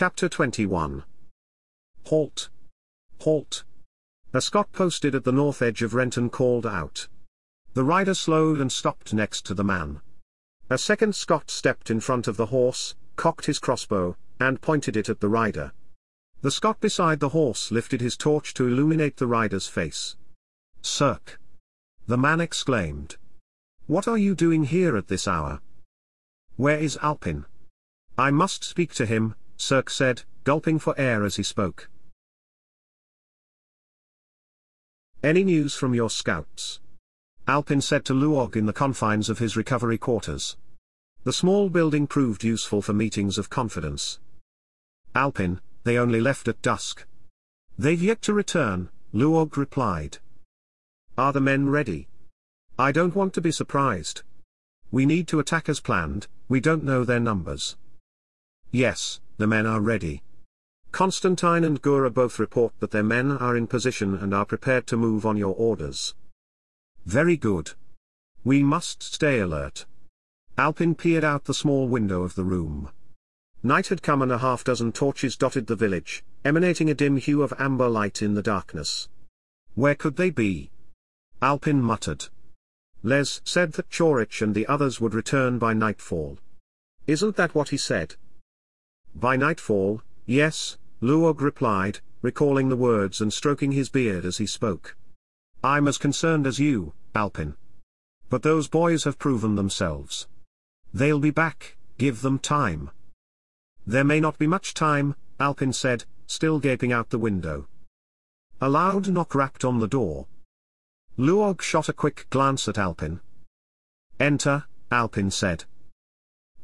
Chapter 21 Halt! Halt! A Scot posted at the north edge of Renton called out. The rider slowed and stopped next to the man. A second Scot stepped in front of the horse, cocked his crossbow, and pointed it at the rider. The Scot beside the horse lifted his torch to illuminate the rider's face. Cirque! The man exclaimed. What are you doing here at this hour? Where is Alpin? I must speak to him, Cirque said, gulping for air as he spoke. Any news from your scouts? Alpin said to Luog in the confines of his recovery quarters. The small building proved useful for meetings of confidence. Alpin, they only left at dusk. They've yet to return, Luog replied. Are the men ready? I don't want to be surprised. We need to attack as planned, we don't know their numbers. Yes, the men are ready. Constantine and Gura both report that their men are in position and are prepared to move on your orders. Very good. We must stay alert. Alpin peered out the small window of the room. Night had come and a half dozen torches dotted the village, emanating a dim hue of amber light in the darkness. Where could they be? Alpin muttered. Les said that Chorich and the others would return by nightfall. Isn't that what he said? By nightfall, Yes, Luog replied, recalling the words and stroking his beard as he spoke. I'm as concerned as you, Alpin. But those boys have proven themselves. They'll be back, give them time. There may not be much time, Alpin said, still gaping out the window. A loud knock rapped on the door. Luog shot a quick glance at Alpin. Enter, Alpin said.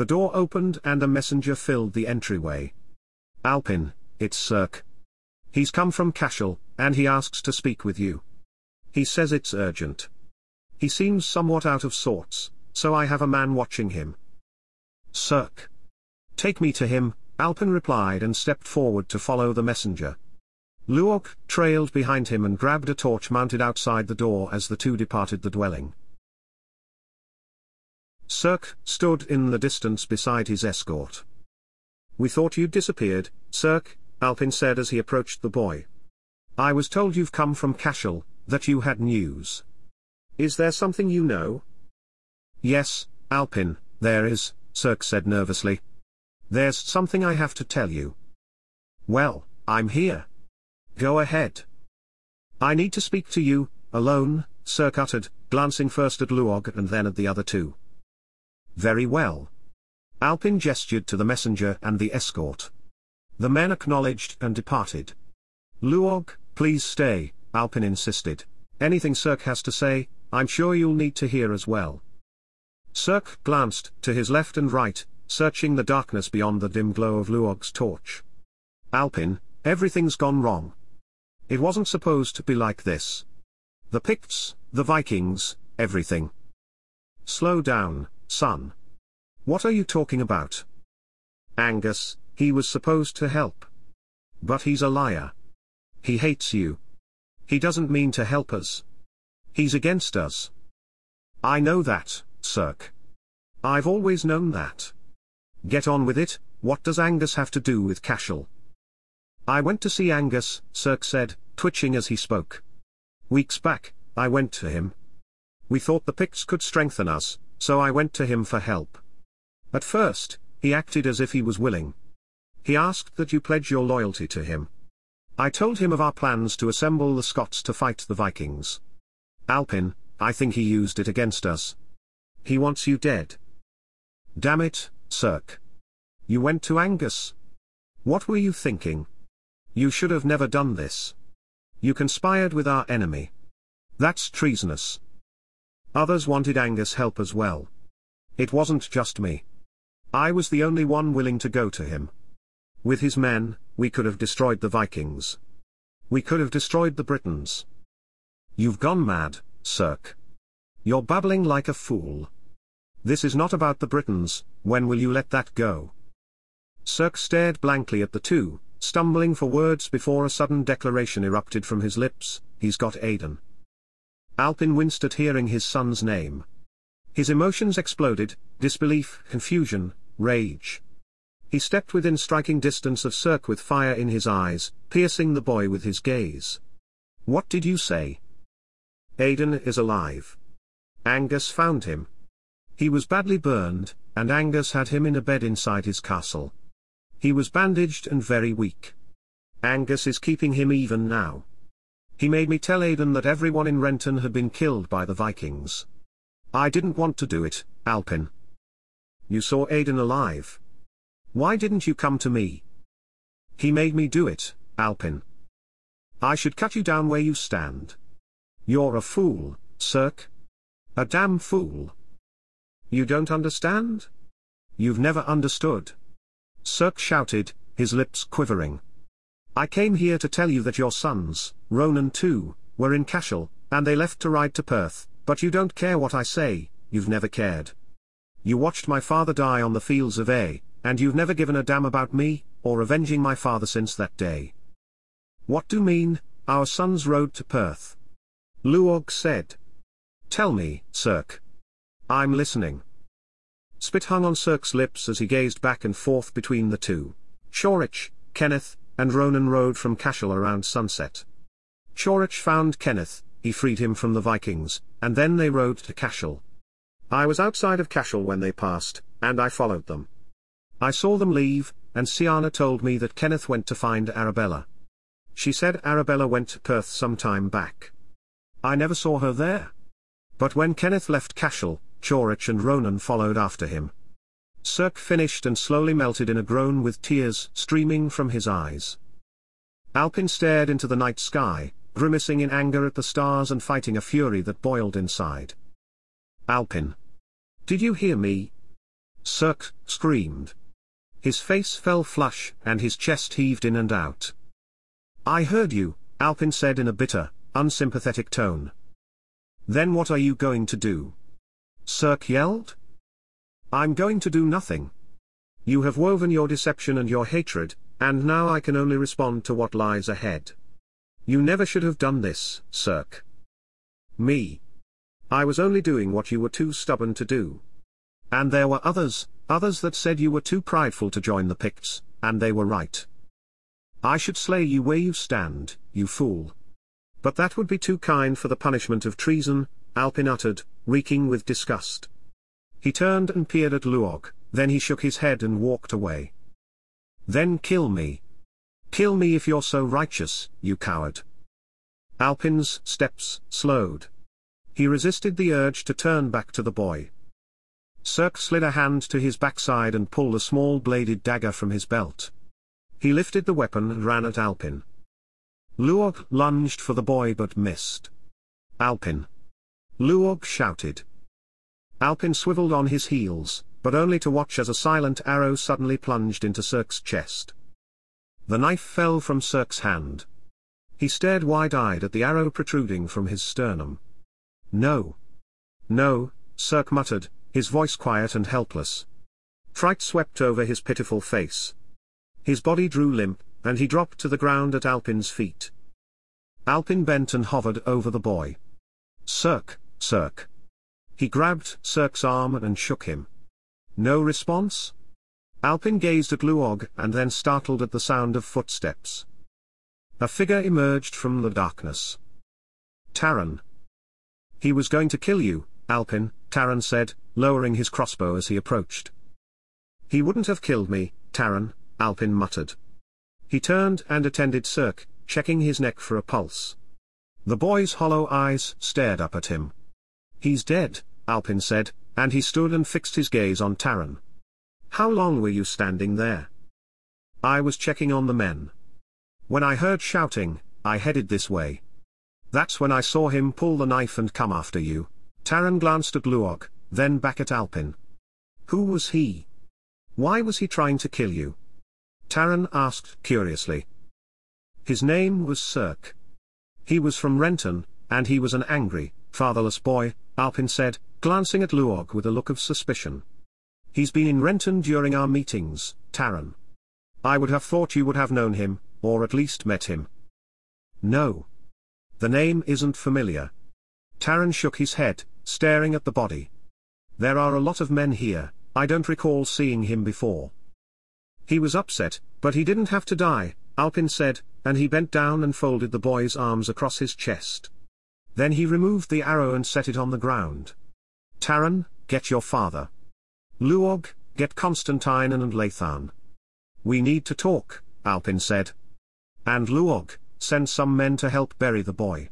The door opened and a messenger filled the entryway. Alpin, it's Cirque. He's come from Cashel, and he asks to speak with you. He says it's urgent. He seems somewhat out of sorts, so I have a man watching him. Cirque. Take me to him, Alpin replied and stepped forward to follow the messenger. Luog trailed behind him and grabbed a torch mounted outside the door as the two departed the dwelling. Cirque stood in the distance beside his escort. We thought you'd disappeared, Cirque, Alpin said as he approached the boy. I was told you've come from Cashel, that you had news. Is there something you know? Yes, Alpin, there is, Cirque said nervously. There's something I have to tell you. Well, I'm here. Go ahead. I need to speak to you, alone, Cirque uttered, glancing first at Luog and then at the other two. Very well. Alpin gestured to the messenger and the escort. The men acknowledged and departed. Luog, please stay, Alpin insisted. Anything Cirque has to say, I'm sure you'll need to hear as well. Cirque glanced to his left and right, searching the darkness beyond the dim glow of Luog's torch. Alpin, everything's gone wrong. It wasn't supposed to be like this. The Picts, the Vikings, everything. Slow down, son. What are you talking about? Angus, he was supposed to help. But he's a liar. He hates you. He doesn't mean to help us. He's against us. I know that, Cirque. I've always known that. Get on with it, what does Angus have to do with Cashel? I went to see Angus, Cirque said, twitching as he spoke. Weeks back, I went to him. We thought the Picts could strengthen us, so I went to him for help. At first, he acted as if he was willing. He asked that you pledge your loyalty to him. I told him of our plans to assemble the Scots to fight the Vikings. Alpin, I think he used it against us. He wants you dead. Damn it, Cirque. You went to Angus. What were you thinking? You should have never done this. You conspired with our enemy. That's treasonous. Others wanted Angus' help as well. It wasn't just me. I was the only one willing to go to him. With his men, we could have destroyed the Vikings. We could have destroyed the Britons. You've gone mad, Cirque. You're babbling like a fool. This is not about the Britons, when will you let that go? Cirque stared blankly at the two, stumbling for words before a sudden declaration erupted from his lips, he's got Aidan. Alpin winced at hearing his son's name. His emotions exploded, disbelief, confusion, rage. He stepped within striking distance of Cirque with fire in his eyes, piercing the boy with his gaze. What did you say? Aidan is alive. Angus found him. He was badly burned, and Angus had him in a bed inside his castle. He was bandaged and very weak. Angus is keeping him even now. He made me tell Aidan that everyone in Renton had been killed by the Vikings. I didn't want to do it, Alpin. You saw Aidan alive. Why didn't you come to me? He made me do it, Alpin. I should cut you down where you stand. You're a fool, Cirque. A damn fool. You don't understand? You've never understood. Cirque shouted, his lips quivering. I came here to tell you that your sons, Ronan too, were in Cashel, and they left to ride to Perth, but you don't care what I say, you've never cared. You watched my father die on the fields of A, and you've never given a damn about me, or avenging my father since that day. What do mean, our sons rode to Perth? Luog said. Tell me, Cirque. I'm listening. Spit hung on Cirque's lips as he gazed back and forth between the two. Chorich, Kenneth, and Ronan rode from Cashel around sunset. Chorich found Kenneth, he freed him from the Vikings, and then they rode to Cashel. I was outside of Cashel when they passed, and I followed them. I saw them leave, and Siana told me that Kenneth went to find Arabella. She said Arabella went to Perth some time back. I never saw her there. But when Kenneth left Cashel, Chorich and Ronan followed after him. Cirque finished and slowly melted in a groan with tears streaming from his eyes. Alpin stared into the night sky, grimacing in anger at the stars and fighting a fury that boiled inside. Alpin. Did you hear me? Cirque screamed. His face fell flush and his chest heaved in and out. I heard you, Alpin said in a bitter, unsympathetic tone. Then what are you going to do? Cirque yelled. I'm going to do nothing. You have woven your deception and your hatred, and now I can only respond to what lies ahead. You never should have done this, Cirque. Me. I was only doing what you were too stubborn to do. And there were others, others that said you were too prideful to join the Picts, and they were right. I should slay you where you stand, you fool. But that would be too kind for the punishment of treason, Alpin uttered, reeking with disgust. He turned and peered at Luog, then he shook his head and walked away. Then kill me. Kill me if you're so righteous, you coward. Alpin's steps slowed. He resisted the urge to turn back to the boy. Cirque slid a hand to his backside and pulled a small bladed dagger from his belt. He lifted the weapon and ran at Alpin. Luog lunged for the boy but missed. Alpin. Luog shouted. Alpin swiveled on his heels, but only to watch as a silent arrow suddenly plunged into Cirque's chest. The knife fell from Cirque's hand. He stared wide-eyed at the arrow protruding from his sternum. No. No, Cirque muttered, his voice quiet and helpless. Fright swept over his pitiful face. His body drew limp, and he dropped to the ground at Alpin's feet. Alpin bent and hovered over the boy. Cirque, Cirque. He grabbed Cirque's arm and shook him. No response? Alpin gazed at Luog and then startled at the sound of footsteps. A figure emerged from the darkness. Taran. He was going to kill you, Alpin, Taran said, lowering his crossbow as he approached. He wouldn't have killed me, Taran, Alpin muttered. He turned and attended Cirque, checking his neck for a pulse. The boy's hollow eyes stared up at him. He's dead, Alpin said, and he stood and fixed his gaze on Taran. How long were you standing there? I was checking on the men. When I heard shouting, I headed this way. That's when I saw him pull the knife and come after you. Taran glanced at Luog, then back at Alpin. Who was he? Why was he trying to kill you? Taran asked curiously. His name was Cirque. He was from Renton, and he was an angry, fatherless boy, Alpin said, glancing at Luog with a look of suspicion. He's been in Renton during our meetings, Taran. I would have thought you would have known him, or at least met him. No. The name isn't familiar. Taran shook his head, staring at the body. There are a lot of men here, I don't recall seeing him before. He was upset, but he didn't have to die, Alpin said, and he bent down and folded the boy's arms across his chest. Then he removed the arrow and set it on the ground. Taran, get your father. Luog, get Constantine and Lathan. We need to talk, Alpin said. And Luog, send some men to help bury the boy.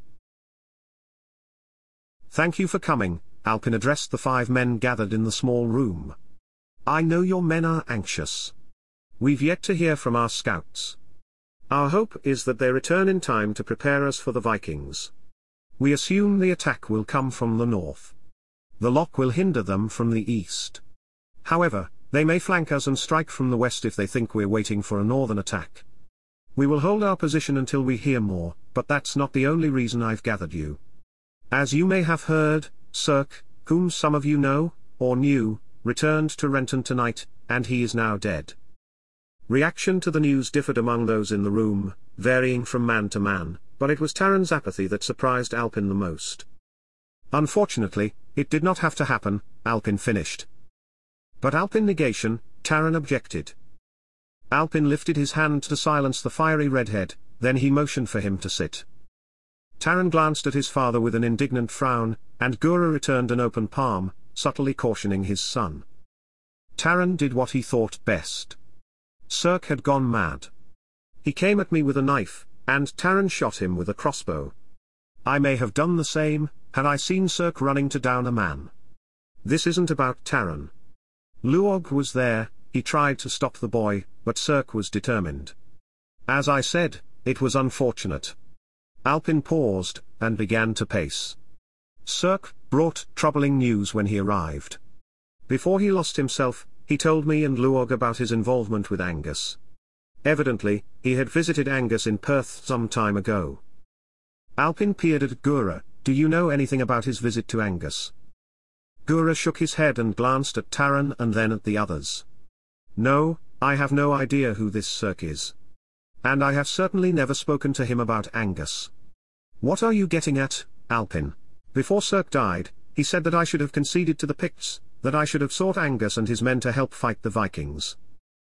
Thank you for coming, Alpin addressed the five men gathered in the small room. I know your men are anxious. We've yet to hear from our scouts. Our hope is that they return in time to prepare us for the Vikings. We assume the attack will come from the north. The loch will hinder them from the east. However, they may flank us and strike from the west if they think we're waiting for a northern attack. We will hold our position until we hear more, but that's not the only reason I've gathered you. As you may have heard, Cirque, whom some of you know, or knew, returned to Renton tonight, and he is now dead. Reaction to the news differed among those in the room, varying from man to man, but it was Taran's apathy that surprised Alpin the most. Unfortunately, it did not have to happen, Alpin finished. But Alpin negation, Taran objected. Alpin lifted his hand to silence the fiery redhead, then he motioned for him to sit. Taran glanced at his father with an indignant frown, and Gura returned an open palm, subtly cautioning his son. Taran did what he thought best. Cirque had gone mad. He came at me with a knife, and Taran shot him with a crossbow. I may have done the same, had I seen Cirque running to down a man. This isn't about Taran. Luog was there, he tried to stop the boy, but Cirque was determined. As I said, it was unfortunate. Alpin paused, and began to pace. Cirque brought troubling news when he arrived. Before he lost himself, he told me and Luog about his involvement with Angus. Evidently, he had visited Angus in Perth some time ago. Alpin peered at Gura, do you know anything about his visit to Angus? Gura shook his head and glanced at Taran and then at the others. No, I have no idea who this Cirque is. And I have certainly never spoken to him about Angus. What are you getting at, Alpin? Before Cirque died, he said that I should have conceded to the Picts, that I should have sought Angus and his men to help fight the Vikings.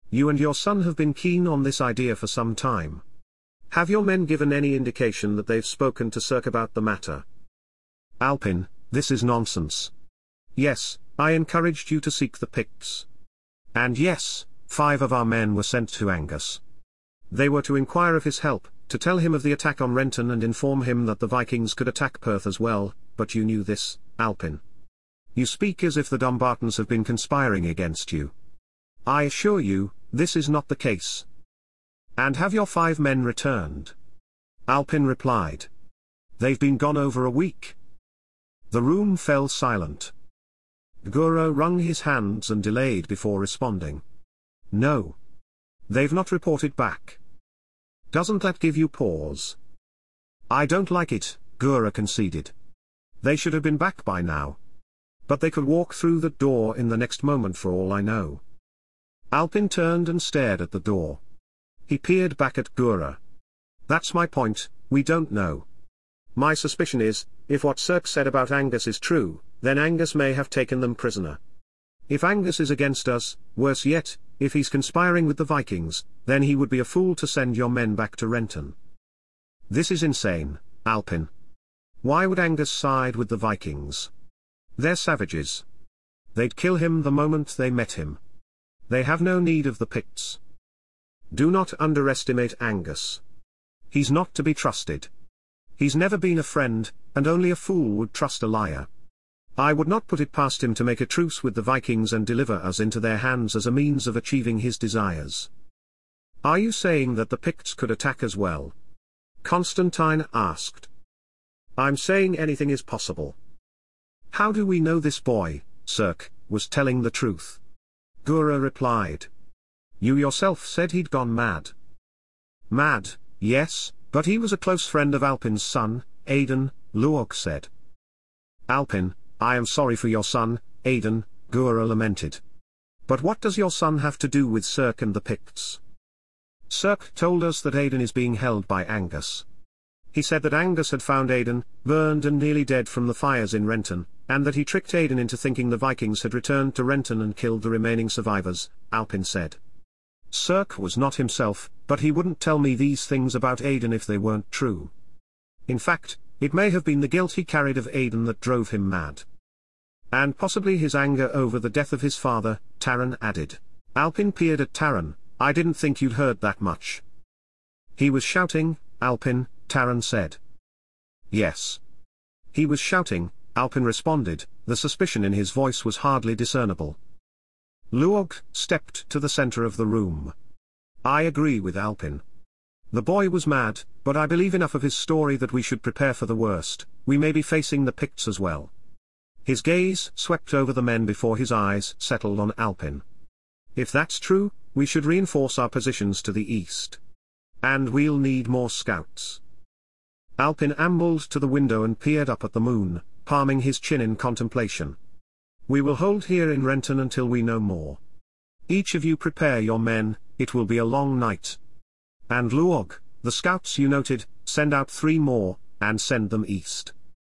You and your son have been keen on this idea for some time. Have your men given any indication that they've spoken to Cirque about the matter? Alpin, this is nonsense. Yes, I encouraged you to seek the Picts. And yes, five of our men were sent to Angus. They were to inquire of his help, to tell him of the attack on Renton and inform him that the Vikings could attack Perth as well, but you knew this, Alpin. You speak as if the Dumbartons have been conspiring against you. I assure you, this is not the case. And have your five men returned? Alpin replied. They've been gone over a week. The room fell silent. Gura wrung his hands and delayed before responding. No. They've not reported back. Doesn't that give you pause? I don't like it, Gura conceded. They should have been back by now. But they could walk through the door in the next moment for all I know. Alpin turned and stared at the door. He peered back at Gura. That's my point, we don't know. My suspicion is, if what Cirque said about Angus is true, then Angus may have taken them prisoner. If Angus is against us, worse yet, if he's conspiring with the Vikings, then he would be a fool to send your men back to Renton. This is insane, Alpin. Why would Angus side with the Vikings? They're savages. They'd kill him the moment they met him. They have no need of the Picts. Do not underestimate Angus. He's not to be trusted. He's never been a friend, and only a fool would trust a liar. I would not put it past him to make a truce with the Vikings and deliver us into their hands as a means of achieving his desires. Are you saying that the Picts could attack as well? Constantine asked. I'm saying anything is possible. How do we know this boy, Cirque, was telling the truth? Gura replied. You yourself said he'd gone mad. Mad, yes, but he was a close friend of Alpin's son, Aidan, Luog said. Alpin, I am sorry for your son, Aidan, Gura lamented. But what does your son have to do with Cirque and the Picts? Cirque told us that Aidan is being held by Angus. He said that Angus had found Aidan, burned and nearly dead from the fires in Renton, and that he tricked Aidan into thinking the Vikings had returned to Renton and killed the remaining survivors, Alpin said. Cirque was not himself, but he wouldn't tell me these things about Aidan if they weren't true. In fact, it may have been the guilt he carried of Aidan that drove him mad. And possibly his anger over the death of his father, Taran added. Alpin peered at Taran, I didn't think you'd heard that much. He was shouting, Alpin, Taran said. Yes. He was shouting, Alpin responded, the suspicion in his voice was hardly discernible. Luog stepped to the center of the room. I agree with Alpin. The boy was mad, but I believe enough of his story that we should prepare for the worst, we may be facing the Picts as well. His gaze swept over the men before his eyes settled on Alpin. If that's true, we should reinforce our positions to the east. And we'll need more scouts. Alpin ambled to the window and peered up at the moon, palming his chin in contemplation. We will hold here in Renton until we know more. Each of you prepare your men, it will be a long night. And Luog, the scouts you noted, send out three more, and send them east.